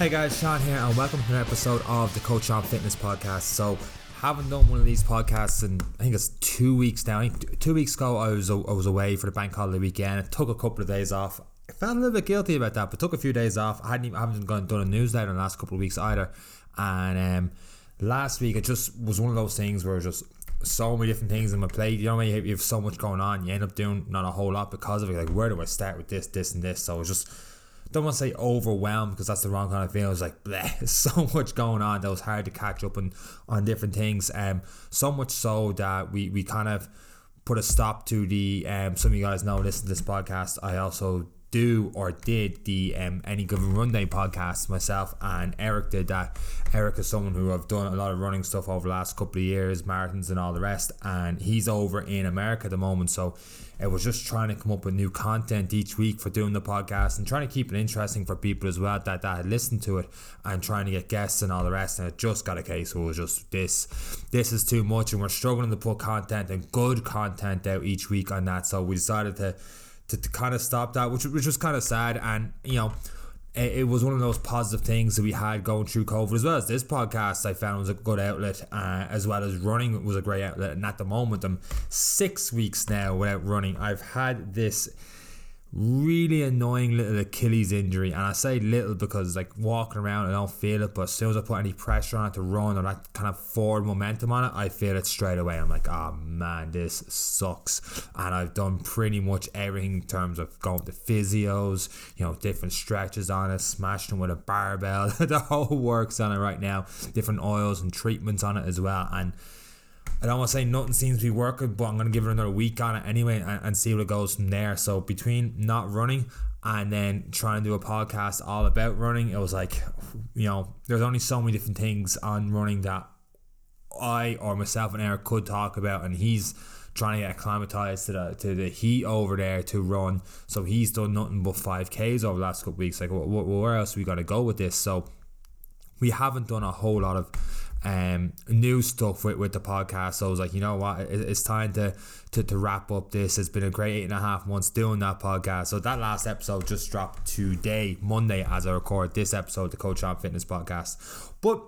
Hey guys, Sean here, and welcome to an episode of the Coach Sean Fitness podcast. So, haven't done one of these podcasts in I think it's two weeks now. Two weeks ago, I was I was away for the bank holiday weekend. It took a couple of days off. I felt a little bit guilty about that, but took a few days off. I hadn't even, I haven't gone done a newsletter in the last couple of weeks either. And um, last week, it just was one of those things where just so many different things in my plate. You know, when you have so much going on, you end up doing not a whole lot because of it. Like, where do I start with this, this, and this? So it was just don't want to say overwhelmed because that's the wrong kind of feeling. It was like, bleh, so much going on that was hard to catch up on, on different things. Um, so much so that we, we kind of put a stop to the, um, some of you guys know, listen to this podcast. I also do or did the um, Any Given Run Day podcast myself and Eric did that. Eric is someone who I've done a lot of running stuff over the last couple of years, marathons and all the rest, and he's over in America at the moment. So it was just trying to come up with new content each week for doing the podcast and trying to keep it interesting for people as well that, that had listened to it and trying to get guests and all the rest. And it just got a case where it was just this, this is too much, and we're struggling to put content and good content out each week on that. So we decided to to, to kind of stop that, which which was kind of sad. And you know, it, was one of those positive things that we had going through COVID, as well as this podcast. I found was a good outlet, uh, as well as running was a great outlet. And at the moment, I'm six weeks now without running. I've had this really annoying little Achilles injury. And I say little because like walking around, I don't feel it. But as soon as I put any pressure on it to run or that kind of forward momentum on it, I feel it straight away. I'm like, oh man, this sucks. And I've done pretty much everything in terms of going to physios, you know, different stretches on it, smashing with a barbell, the whole works on it right now, different oils and treatments on it as well. And I don't want to say nothing seems to be working, but I'm going to give it another week on it anyway and, and see what it goes from there. So between not running and then trying to do a podcast all about running, it was like, you know, there's only so many different things on running that I or myself and Eric could talk about, and he's trying to get acclimatized to the to the heat over there to run. So he's done nothing but five Ks over the last couple weeks. Like, where else we gonna go with this? So we haven't done a whole lot of um, new stuff with, with the podcast. So I was like, you know what, it, it's time to, to to wrap up this. It's been a great eight and a half months doing that podcast. So that last episode just dropped today, Monday, as I record this episode, the Coach Sean Fitness podcast. But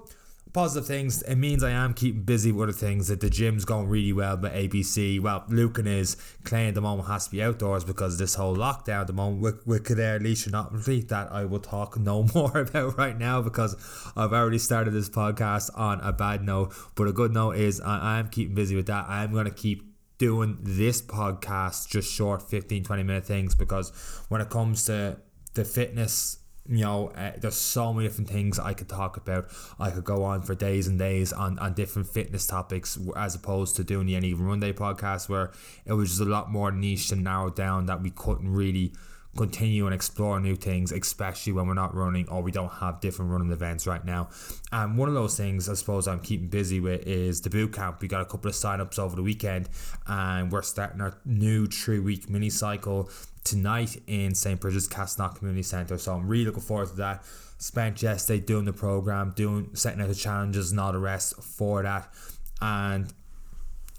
positive things. It means I am keeping busy with other things. That the gym's going really well, but ABC, well, Lucan is Clay at the moment has to be outdoors because this whole lockdown at the moment with, with not complete that I will talk no more about right now because I've already started this podcast on a bad note. But a good note is I, am keeping busy with that. I am going to keep doing this podcast just short 15 20 minute things because when it comes to the fitness you know, uh, there's so many different things I could talk about. I could go on for days and days on, on different fitness topics as opposed to doing the Any Run Day podcast where it was just a lot more niche and narrowed down that we couldn't really continue and explore new things, especially when we're not running or we don't have different running events right now. And one of those things I suppose I'm keeping busy with is the boot camp. We got a couple of sign-ups over the weekend and we're starting our new three week mini cycle tonight in St. Bridget's Castleknock Community Centre. So I'm really looking forward to that. Spent yesterday doing the program, doing setting out the challenges and all the rest for that. And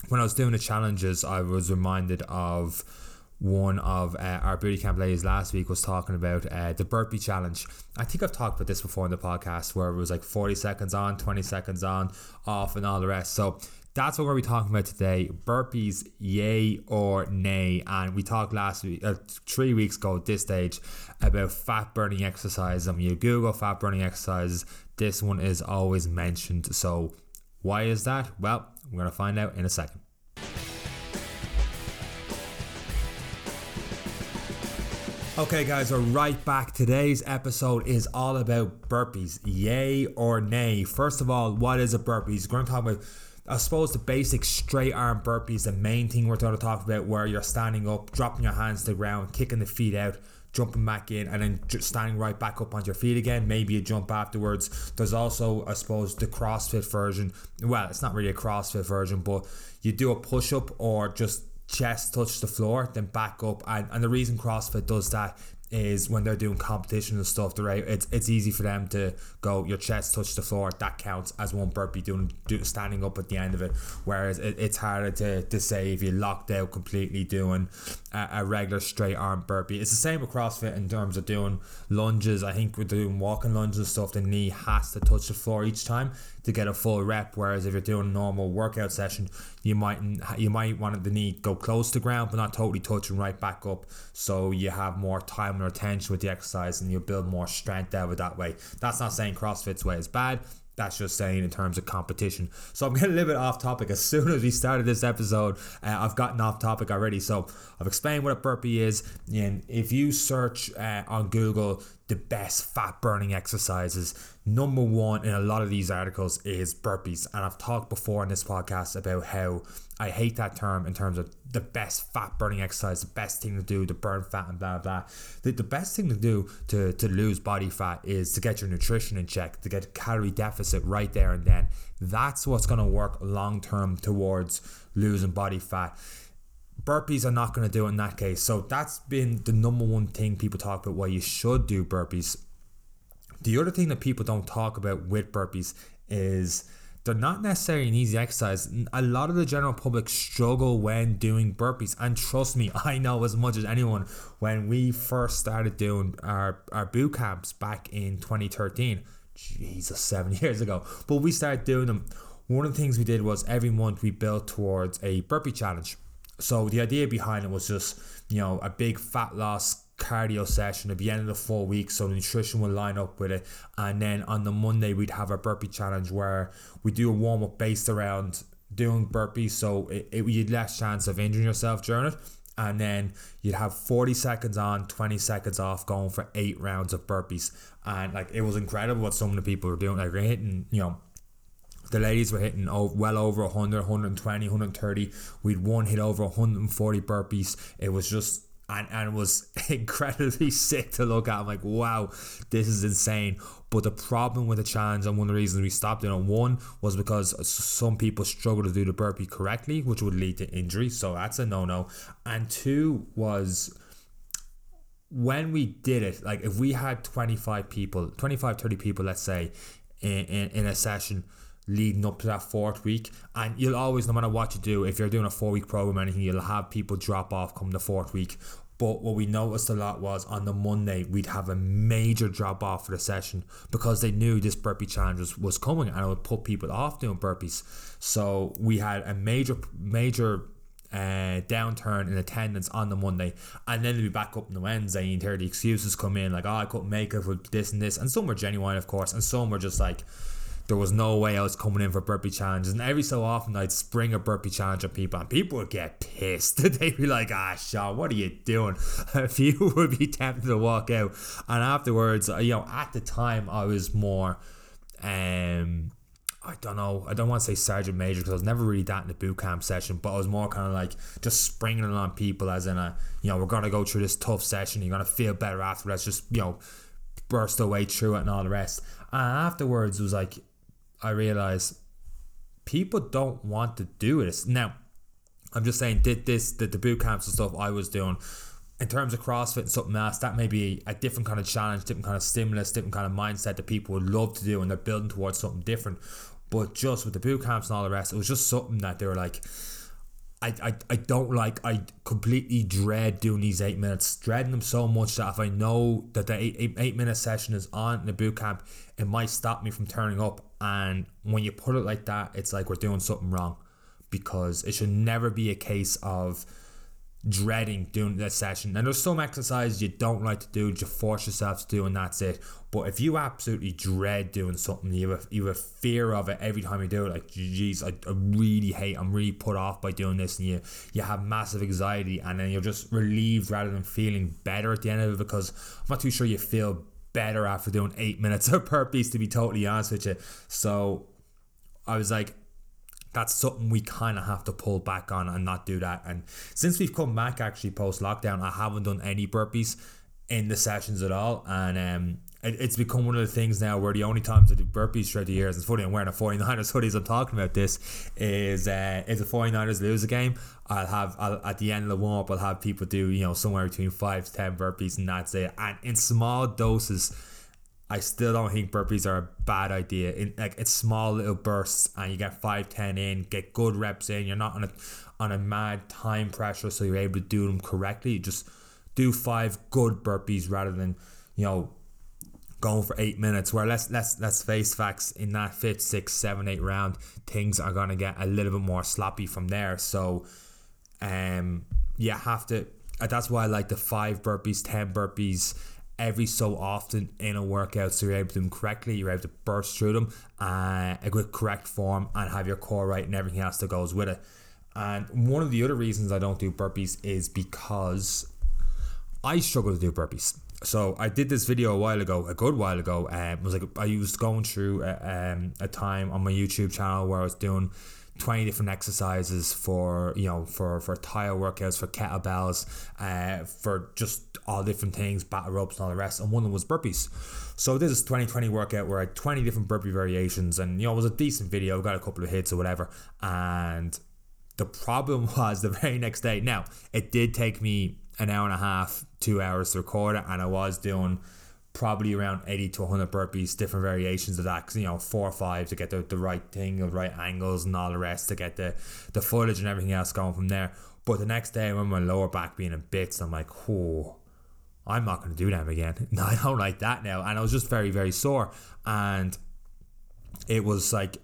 when I was doing the challenges, I was reminded of one of uh, our booty camp ladies last week was talking about uh, the burpee challenge. I think I've talked about this before in the podcast where it was like 40 seconds on, 20 seconds on, off, and all the rest. So that's what we're talking about today. Burpees, yay or nay. And we talked last week, uh, three weeks ago at this stage, about fat burning exercises. And when you Google fat burning exercises, this one is always mentioned. So, why is that? Well, we're going to find out in a second. Okay, guys, we're right back. Today's episode is all about burpees. Yay or nay? First of all, what is a burpee? We're going to talk about I suppose the basic straight arm burpee is the main thing we're going to talk about, where you're standing up, dropping your hands to the ground, kicking the feet out, jumping back in, and then just standing right back up on your feet again. Maybe a jump afterwards. There's also, I suppose, the CrossFit version. Well, it's not really a CrossFit version, but you do a push up or just chest touch the floor, then back up. And, and the reason CrossFit does that, is when they're doing competition and stuff. They're it's it's easy for them to go your chest touch the floor. That counts as one burpee doing do, standing up at the end of it. Whereas it, it's harder to, to say if you're locked out completely doing a, a, regular straight arm burpee. It's the same with CrossFit in terms of doing lunges. I think we're doing walking lunges and stuff. The knee has to touch the floor each time to get a full rep. Whereas if you're doing a normal workout session, you might you might want the knee go close to ground but not totally touching right back up. So you have more time and attention with the exercise and you build more strength out of it that way. That's not saying CrossFit's way is bad that's just saying in terms of competition. So I'm getting a little bit off topic. As soon as we started this episode, uh, I've gotten off topic already. So I've explained what a burpee is. And if you search uh, on Google the best fat burning exercises, number one in a lot of these articles is burpees. And I've talked before in this podcast about how I hate that term in terms of the best fat burning exercise, the best thing to do to burn fat and blah blah. The, the best thing to do to, to lose body fat is to get your nutrition in check, to get calorie deficit right there and then. That's what's going to work long term towards losing body fat. Burpees are not going to do in that case. So that's been the number one thing people talk about why you should do burpees. The other thing that people don't talk about with burpees is they're not necessarily an easy exercise. A lot of the general public struggle when doing burpees. And trust me, I know as much as anyone when we first started doing our, our boot camps back in 2013. Jesus, seven years ago. But we started doing them. One of the things we did was every month we built towards a burpee challenge. So the idea behind it was just, you know, a big fat loss cardio session at the end of the four weeks. so nutrition will line up with it. And then on the monday we'd have a burpee challenge where we do a warm-up based around doing burpees. So it, it, you'd less chance of injuring yourself during it. And then you'd have 40 seconds on 20 seconds off going for eight rounds of burpees. And like it was incredible what some of the people were doing like we're hitting you know the ladies were hitting well over 100 120 130 we'd one hit over 140 burpees it was just and, and it was incredibly sick to look at. I'm like, wow, this is insane. But the problem with the challenge, and one of the reasons we stopped it on one was because some people struggle to do the burpee correctly, which would lead to injury. So that's a no no. And two was when we did it, like if we had 25 people, 25, 30 people, let's say, in, in, in a session leading up to that fourth week. And you'll always, no matter what you do, if you're doing a four week program or anything, you'll have people drop off come the fourth week. But what we noticed a lot was on the Monday, we'd have a major drop off for the session because they knew this burpee challenge was, was coming and it would put people off doing burpees. So we had a major, major uh, downturn in attendance on the Monday, and then they'll be back up on the Wednesday, and hear the excuses come in like, "Oh, I couldn't make it for this and this," and some were genuine, of course, and some were just like, there was no way I was coming in for burpee challenges. And every so often I'd spring a burpee challenge on people and people would get pissed. They'd be like, ah, Sean, what are you doing? A few would be tempted to walk out. And afterwards, you know, at the time I was more, um, I don't know. I don't want to say sergeant major because I was never really that in the boot camp session, but I was more kind of like just springing it on people as in a, you know, we're gonna go through this tough session. You're gonna feel better after. Let's just, you know, burst away through it and all the rest. And afterwards, it was like I realized people don't want to do this. Now, I'm just saying, did this, did the boot camps and stuff I was doing in terms of CrossFit and something else, that may be a different kind of challenge, different kind of stimulus, different kind of mindset that people would love to do and they're building towards something different. But just with the boot camps and all the rest, it was just something that they were like, I, I, I don't like I completely dread doing these eight minutes dreading them so much that if I know that the eight, eight, eight minute session is on in the boot camp it might stop me from turning up. And when you put it like that it's like we're doing something wrong because it should never be a case of dreading doing that session. And there's some exercises you don't like to do, you force yourself to do, and that's it. But if you absolutely dread doing something, you have, you have fear of it every time you do it, like, geez, I, I really hate, I'm really put off by doing this, and you, you have massive anxiety, and then you're just relieved rather than feeling better at the end of it because I'm not too sure you feel better after doing eight minutes of burpees, to be totally honest with you. So I was like, that's something we kind of have to pull back on and not do that. And since we've come back actually post lockdown, I haven't done any burpees in the sessions at all. And um, it, it's become one of the things now where the only times I do burpees throughout the years, it's funny, I'm wearing a 49ers hoodies, I'm talking about this, is uh, if the 49ers lose a game, I'll have, I'll, at the end of the warm up, I'll have people do, you know, somewhere between 5 to 10 burpees, and that's it. And in small doses, I still don't think burpees are a bad idea. In like it's small little bursts, and you get five, ten in, get good reps in. You're not on a on a mad time pressure, so you're able to do them correctly. You just do five good burpees rather than you know going for eight minutes. Where let's let's let's face facts in that fifth, sixth, seven, eight round, things are gonna get a little bit more sloppy from there. So, um, you have to. That's why I like the five burpees, ten burpees every so often in a workout so you're able to do them correctly you're able to burst through them uh, with correct form and have your core right and everything else that goes with it and one of the other reasons I don't do burpees is because I struggle to do burpees so I did this video a while ago, a good while ago. Um, it was like I was going through a, um, a time on my YouTube channel where I was doing 20 different exercises for you know for for tire workouts for kettlebells uh, for just all different things battle ropes and all the rest. And one of them was burpees. So this is 2020 workout where I had 20 different burpee variations and you know it was a decent video. Got a couple of hits or whatever. And the problem was the very next day. Now it did take me an hour and a half two hours to record it and I was doing probably around 80 to 100 burpees, different variations of that. Cause, you know, four or five to get the, the right thing, the right angles, and all the rest to get the, the footage and everything else going from there. But the next day, remember my lower back being in bits. I'm like, oh, I'm not going to do them again. No, I don't like that now. And I was just very, very sore. And it was like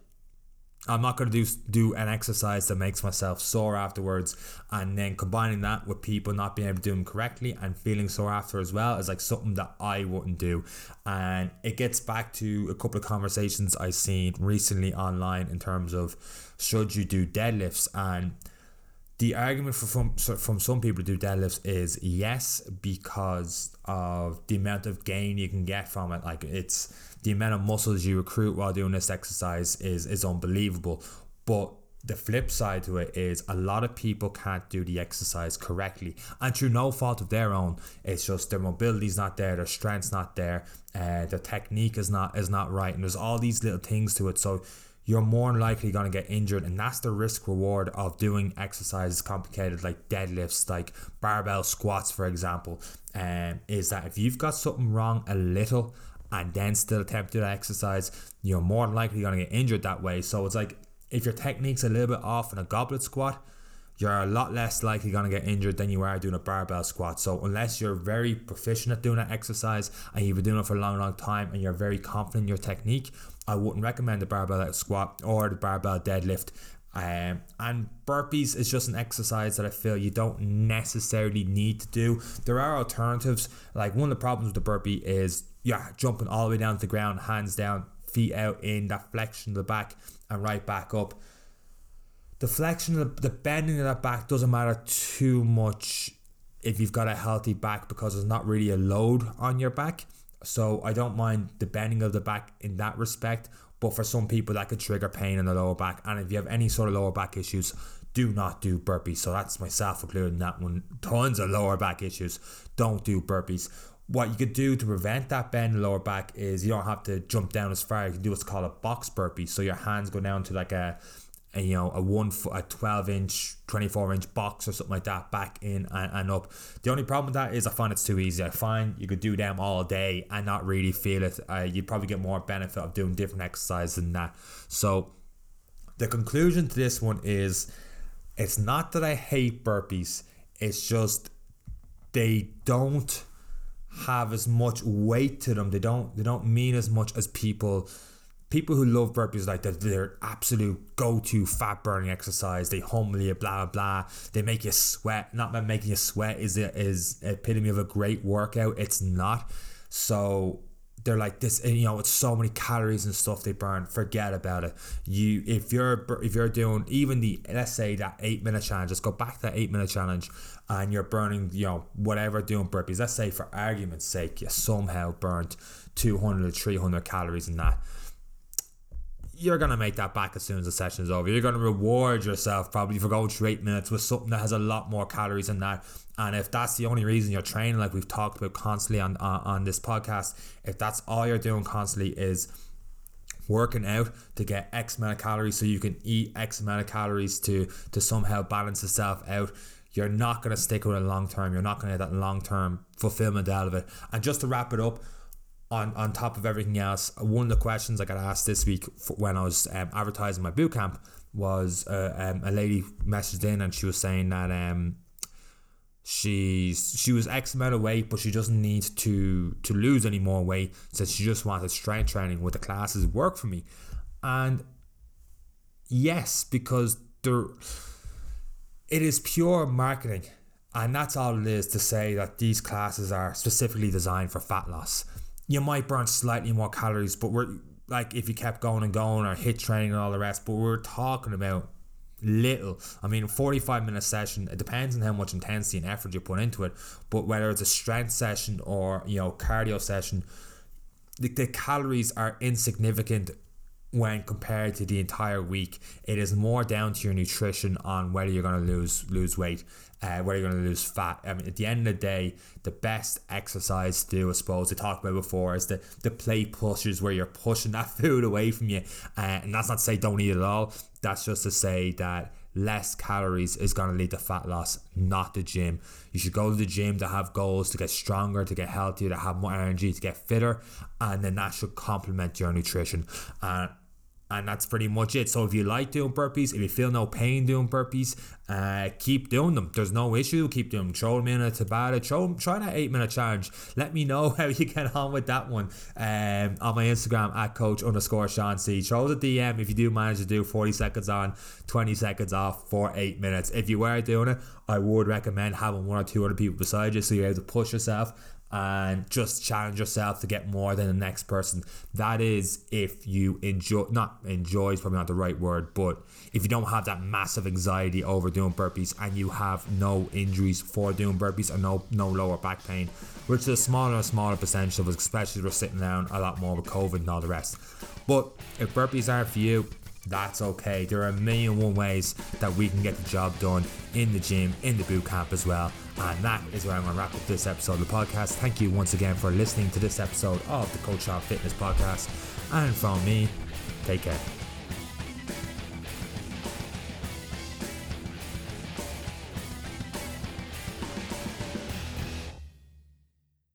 I'm not going to do do an exercise that makes myself sore afterwards, and then combining that with people not being able to do them correctly and feeling sore after as well is like something that I wouldn't do, and it gets back to a couple of conversations I've seen recently online in terms of should you do deadlifts? And the argument from from some people to do deadlifts is yes because of the amount of gain you can get from it. Like it's the amount of muscles you recruit while doing this exercise is is unbelievable. But the flip side to it is a lot of people can't do the exercise correctly. And through no fault of their own it's just their mobility's not there their strength's not there uh, their technique is not is not right. And there's all these little things to it. So you're more likely going to get injured. And that's the risk reward of doing exercises complicated like deadlifts like barbell squats for example. Um, is that if you've got something wrong a little and then still attempt to do that exercise you're more likely going to get injured that way so it's like if your technique's a little bit off in a goblet squat you're a lot less likely going to get injured than you are doing a barbell squat. So unless you're very proficient at doing that exercise and you've been doing it for a long, long time and you're very confident in your technique, I wouldn't recommend the barbell squat or the barbell deadlift. Um, and burpees is just an exercise that I feel you don't necessarily need to do. There are alternatives. Like one of the problems with the burpee is yeah, jumping all the way down to the ground, hands down, feet out in that flexion of the back and right back up the flexion, the, the bending of that back doesn't matter too much if you've got a healthy back because there's not really a load on your back. So I don't mind the bending of the back in that respect. But for some people, that could trigger pain in the lower back. And if you have any sort of lower back issues, do not do burpees. So that's myself included in that one. Tons of lower back issues. Don't do burpees. What you could do to prevent that bend in the lower back is you don't have to jump down as far. You can do what's called a box burpee. So your hands go down to like a a, you know a one foot a 12 inch 24 inch box or something like that back in and, and up. The only problem with that is i find it's too easy. I find you could do them all day and not really feel it. Uh, you'd probably get more benefit of doing different exercises than that. So the conclusion to this one is it's not that i hate burpees. It's just they don't have as much weight to them they don't they don't mean as much as people people who love burpees like they're their absolute go-to fat burning exercise. They humble you, blah blah. They make you sweat. Not that making you sweat is a, is epitome of a great workout. It's not. So they're like this you know it's so many calories and stuff they burn forget about it you if you're if you're doing even the let's say that eight minute challenge let's go back to that eight minute challenge and you're burning you know whatever doing burpees let's say for argument's sake you somehow burnt 200 or 300 calories in that you're gonna make that back as soon as the session is over. You're gonna reward yourself probably for going through eight minutes with something that has a lot more calories than that. And if that's the only reason you're training, like we've talked about constantly on on, on this podcast, if that's all you're doing constantly is working out to get X amount of calories so you can eat X amount of calories to to somehow balance yourself out. You're not going to stick with it long term. You're not going to get that long term fulfillment out of it. And just to wrap it up, on, on top of everything else, one of the questions I got asked this week when I was um, advertising my boot camp was uh, um, a lady messaged in and she was saying that um, she's she was X amount of weight, but she doesn't need to to lose any more weight. So she just wanted strength training with the classes work for me, and yes, because there it is pure marketing, and that's all it is to say that these classes are specifically designed for fat loss. You might burn slightly more calories, but we're like if you kept going and going or HIIT training and all the rest, but we're talking about little. I mean, 45 minute session, it depends on how much intensity and effort you put into it, but whether it's a strength session or, you know, cardio session, the, the calories are insignificant when compared to the entire week. It is more down to your nutrition on whether you're going to lose lose weight, uh, whether you're going to lose fat. I mean, at the end of the day, the best exercise to do, I suppose, I talked about before, is the the plate pushes where you're pushing that food away from you. Uh, and that's not to say don't eat at all. That's just to say that less calories is going to lead to fat loss, not the gym. You should go to the gym to have goals, to get stronger, to get healthier, to have more energy, to get fitter, and then that should complement your nutrition. And and that's pretty much it. So if you like doing burpees, if you feel no pain doing burpees, uh, keep doing them. There's no issue. Keep doing them. Throw them in a Tabata. Throw, try that eight minute challenge. Let me know how you get on with that one um, on my Instagram at coach underscore Sean C. Throw the DM if you do manage to do 40 seconds on, 20 seconds off for eight minutes. If you were doing it, I would recommend having one or two other people beside you so you're able to push yourself and just challenge yourself to get more than the next person. That is if you enjoy, not enjoy is probably not the right word, but if you don't have that massive anxiety over doing burpees and you have no injuries for doing burpees or no no lower back pain, which is a smaller and smaller percentage of us, especially if we're sitting down a lot more with COVID and all the rest. But if burpees aren't for you, that's okay. There are a million one ways that we can get the job done in the gym, in the boot camp as well. And that is where I'm going to wrap up this episode of the podcast. Thank you once again for listening to this episode of the Coach Sean Fitness Podcast. And from me, take care.